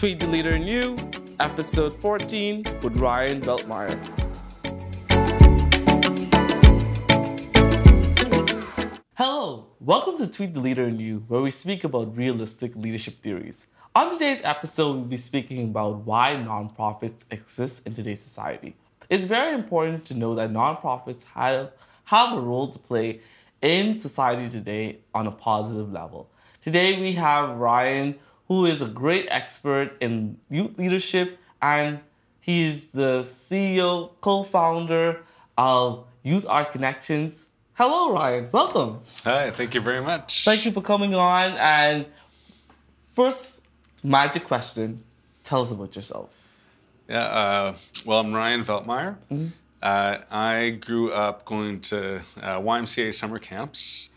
Tweet the Leader in You, episode 14 with Ryan Veltmeyer. Hello, welcome to Tweet the Leader in You, where we speak about realistic leadership theories. On today's episode, we'll be speaking about why nonprofits exist in today's society. It's very important to know that nonprofits have, have a role to play in society today on a positive level. Today, we have Ryan, who is a great expert in youth leadership, and he's the CEO, co founder of Youth Art Connections. Hello, Ryan. Welcome. Hi, thank you very much. Thank you for coming on. And first, magic question tell us about yourself. Yeah, uh, well, I'm Ryan Veltmeyer. Mm-hmm. Uh, I grew up going to uh, YMCA summer camps,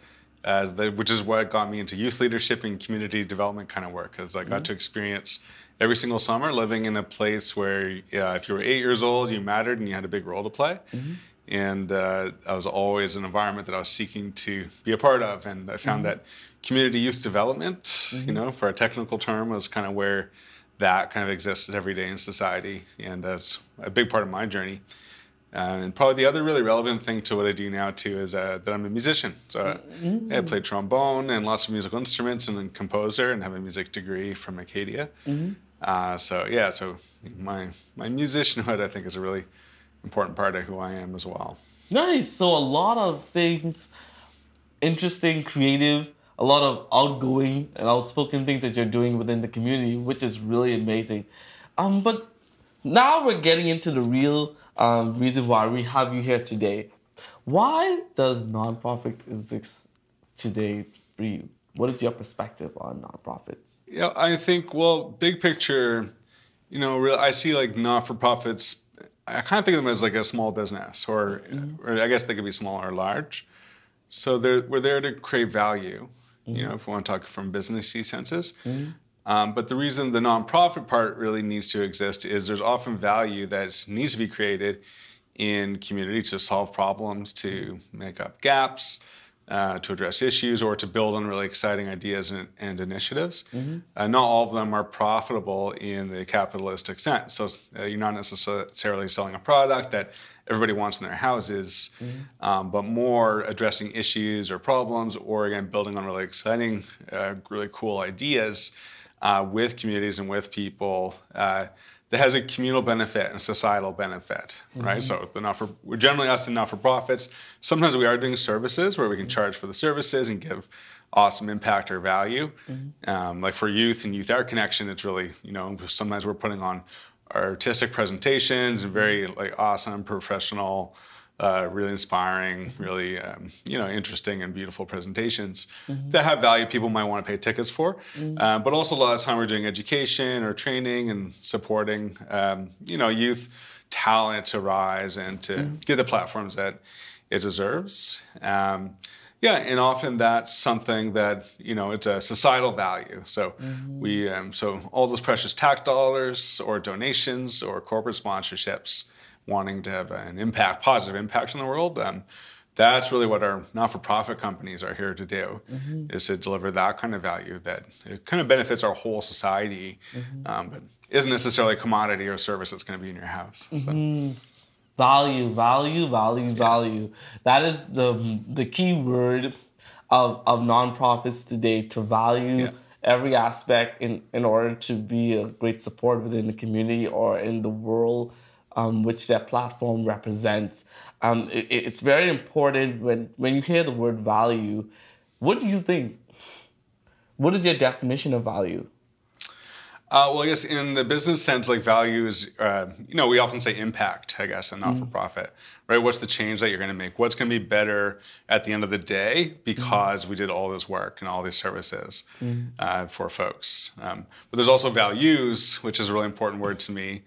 the, which is what got me into youth leadership and community development kind of work, because I got Mm-hmm. to experience every single summer living in a place where if you were eight years old, you mattered and you had a big role to play. Mm-hmm. And uh, I was always an environment that I was seeking to be a part of. And I found Mm-hmm. that community youth development, you know, for a technical term, was kind of where that kind of exists every day in society. And that's a big part of my journey. Uh, and probably the other really relevant thing to what I do now too is uh, that I'm a musician. So uh, I play trombone and lots of musical instruments and a composer and have a music degree from Acadia. Uh, so yeah, so my my musicianhood I think is a really important part of who I am as well. Nice. So, a lot of things interesting, creative, a lot of outgoing and outspoken things that you're doing within the community, which is really amazing. Um, but now we're getting into the real um, reason why we have you here today. Why does nonprofit exist today for you? What is your perspective on nonprofits? Yeah, I think well, big picture, you know, real, I see like not-for-profits. I kind of think of them as like a small business, or, mm-hmm. or I guess they could be small or large. So they're we're there to create value. You mm-hmm. know, if we want to talk from businessy senses. Mm-hmm. Um, but the reason the nonprofit part really needs to exist is there's often value that needs to be created in community to solve problems, to make up gaps, uh, to address issues, or to build on really exciting ideas and, and initiatives. Uh, not all of them are profitable in the capitalistic sense. So uh, you're not necessarily selling a product that everybody wants in their houses, um, but more addressing issues or problems, or again, building on really exciting, uh, really cool ideas uh, with communities and with people uh, that has a communal benefit and societal benefit, right? So the not for we're generally us in not for profits. Sometimes we are doing services where we can charge for the services and give awesome impact or value. Um, like for youth and youth art connection, it's really you know sometimes we're putting on artistic presentations and very like awesome professional uh, really inspiring, really um, you know interesting and beautiful presentations that have value people might want to pay tickets for. Uh, but also a lot of time we're doing education or training and supporting um, you know youth talent to rise and to get the platforms that it deserves. Um, yeah, and often that's something that you know it's a societal value. So we um, so all those precious tax dollars or donations or corporate sponsorships, wanting to have an impact, positive impact in the world. Um, that's really what our not-for-profit companies are here to do, is to deliver that kind of value that it kind of benefits our whole society, um, but isn't necessarily a commodity or service that's going to be in your house. So. Value, value, value, value. That is the the key word of, of nonprofits today to value Yeah. every aspect in, in order to be a great support within the community or in the world um, which their platform represents. Um, it, it's very important when, when you hear the word value, what do you think? What is your definition of value? Uh, well, I guess in the business sense, like value is, uh, you know, we often say impact, I guess, and not for profit, right? What's the change that you're going to make? What's going to be better at the end of the day because we did all this work and all these services uh, for folks? Um, but there's also values, which is a really important word to me,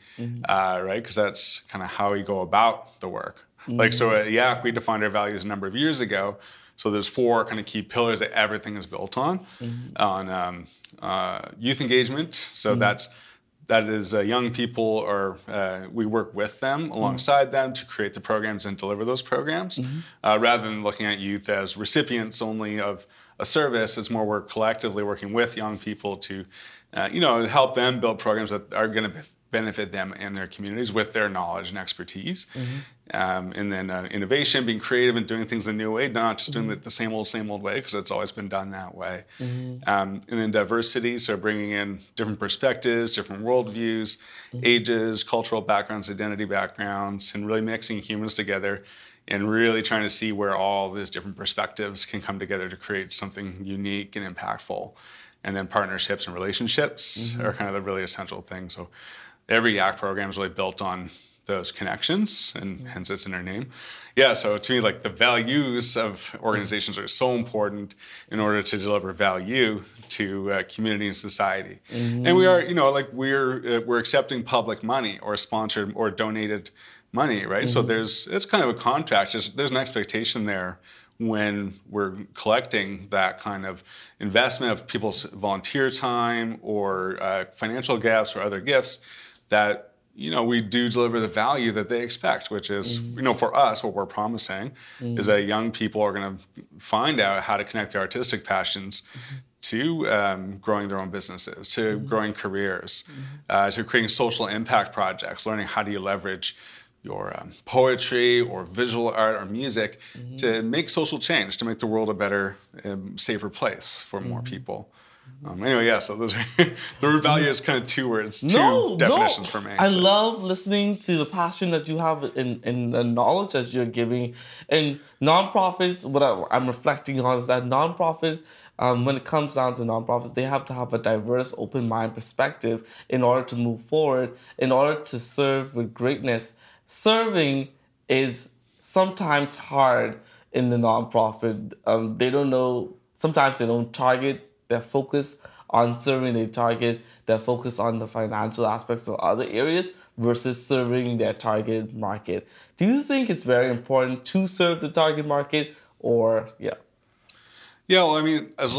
uh, right? Because that's kind of how we go about the work. Like, so at YAC, we defined our values a number of years ago. So there's four kind of key pillars that everything is built on. On um, uh, youth engagement, so that's that is uh, young people, or uh, we work with them alongside them to create the programs and deliver those programs, uh, rather than looking at youth as recipients only of a service. It's more we're collectively working with young people to uh, you know, help them build programs that are going to benefit them and their communities with their knowledge and expertise. Mm-hmm. Um, and then uh, innovation, being creative and doing things a new way, not just doing mm-hmm. it the same old, same old way, because it's always been done that way. Mm-hmm. Um, and then diversity, so bringing in different perspectives, different worldviews, mm-hmm. ages, cultural backgrounds, identity backgrounds, and really mixing humans together and really trying to see where all these different perspectives can come together to create something unique and impactful. And then partnerships and relationships mm-hmm. are kind of the really essential thing. So every YAC program is really built on those connections, and mm-hmm. hence it's in our name. Yeah, so to me, like the values of organizations are so important in order to deliver value to uh, community and society. Mm-hmm. And we are, you know, like we're uh, we're accepting public money or sponsored or donated money, right? Mm-hmm. So there's it's kind of a contract. There's, there's an expectation there when we're collecting that kind of investment of people's volunteer time or uh, financial gifts or other gifts that you know we do deliver the value that they expect which is mm-hmm. you know for us what we're promising mm-hmm. is that young people are going to find out how to connect their artistic passions mm-hmm. to um, growing their own businesses to mm-hmm. growing careers mm-hmm. uh, to creating social impact projects learning how do you leverage your um, poetry or visual art or music mm-hmm. to make social change to make the world a better um, safer place for more people um, anyway, yeah. So those are the root value is kind of two words, two no, definitions no. for me. I so. love listening to the passion that you have in, in the knowledge that you're giving. And nonprofits, what I, am reflecting on is that nonprofits, um, when it comes down to nonprofits, they have to have a diverse, open mind perspective in order to move forward, in order to serve with greatness. Serving is sometimes hard in the nonprofit. Um, they don't know. Sometimes they don't target they're focused on serving their target, they're focused on the financial aspects of other areas versus serving their target market. Do you think it's very important to serve the target market or yeah? Yeah, well, I mean, as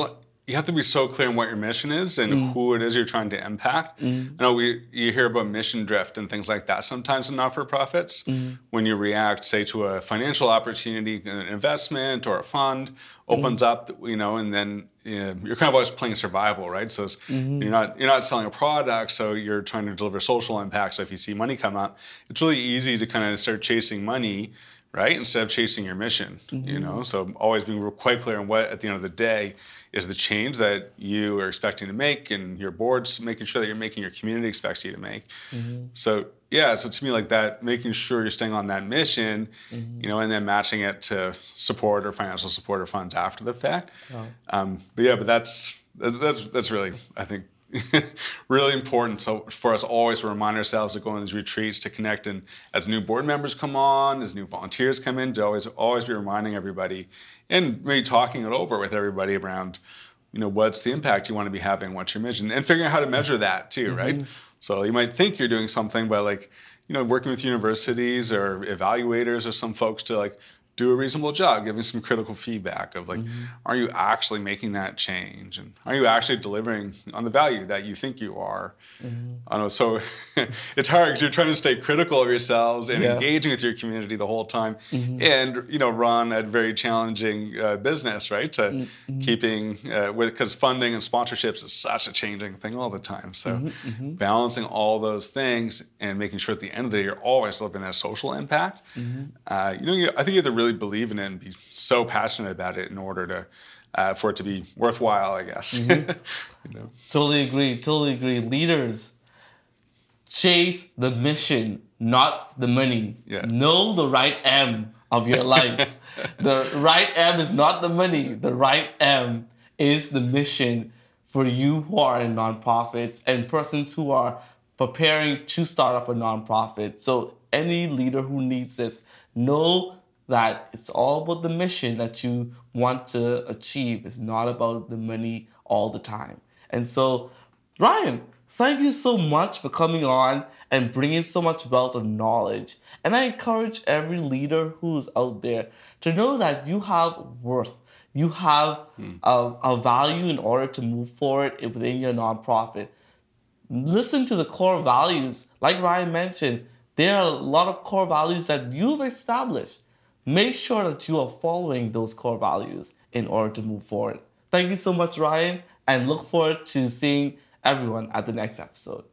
you have to be so clear on what your mission is and mm. who it is you're trying to impact. Mm. I know we you hear about mission drift and things like that sometimes in not-for-profits. Mm. When you react, say, to a financial opportunity, an investment or a fund opens mm. up, you know, and then you know, you're kind of always playing survival, right? So mm-hmm. you're not you're not selling a product, so you're trying to deliver social impact. So if you see money come up, it's really easy to kind of start chasing money right? Instead of chasing your mission, mm-hmm. you know. So always being quite clear on what, at the end of the day, is the change that you are expecting to make, and your board's making sure that you're making your community expects you to make. Mm-hmm. So yeah, so to me, like that, making sure you're staying on that mission, mm-hmm. you know, and then matching it to support or financial support or funds after the fact. Oh. Um, but yeah, but that's that's that's really, I think, really important. So for us always to remind ourselves to go on these retreats to connect. And as new board members come on as new volunteers come in to always always be reminding everybody and maybe talking it over with everybody around you know what's the impact you want to be having what's your mission and figuring out how to measure that too mm-hmm. right so you might think you're doing something but like you know working with universities or evaluators or some folks to like do a reasonable job giving some critical feedback of like mm-hmm. are you actually making that change and are you actually delivering on the value that you think you are mm-hmm. i know so it's hard because you're trying to stay critical of yourselves and yeah. engaging with your community the whole time mm-hmm. and you know run a very challenging uh, business right to mm-hmm. keeping uh, with because funding and sponsorships is such a changing thing all the time so mm-hmm. Mm-hmm. balancing all those things and making sure at the end of the day you're always delivering that social impact uh, you know you, i think you have to really really believe in it and be so passionate about it in order to uh, for it to be worthwhile, I guess. Mm-hmm. you know? Totally agree. Totally agree. Leaders chase the mission, not the money. Yeah. Know the right M of your life. the right M is not the money. The right M is the mission for you who are in nonprofits and persons who are preparing to start up a nonprofit. So any leader who needs this, know that it's all about the mission that you want to achieve. It's not about the money all the time. And so, Ryan, thank you so much for coming on and bringing so much wealth of knowledge. And I encourage every leader who's out there to know that you have worth. You have hmm. a, a value in order to move forward within your nonprofit. Listen to the core values. Like Ryan mentioned, there are a lot of core values that you've established make sure that you are following those core values in order to move forward. Thank you so much, Ryan, and look forward to seeing everyone at the next episode.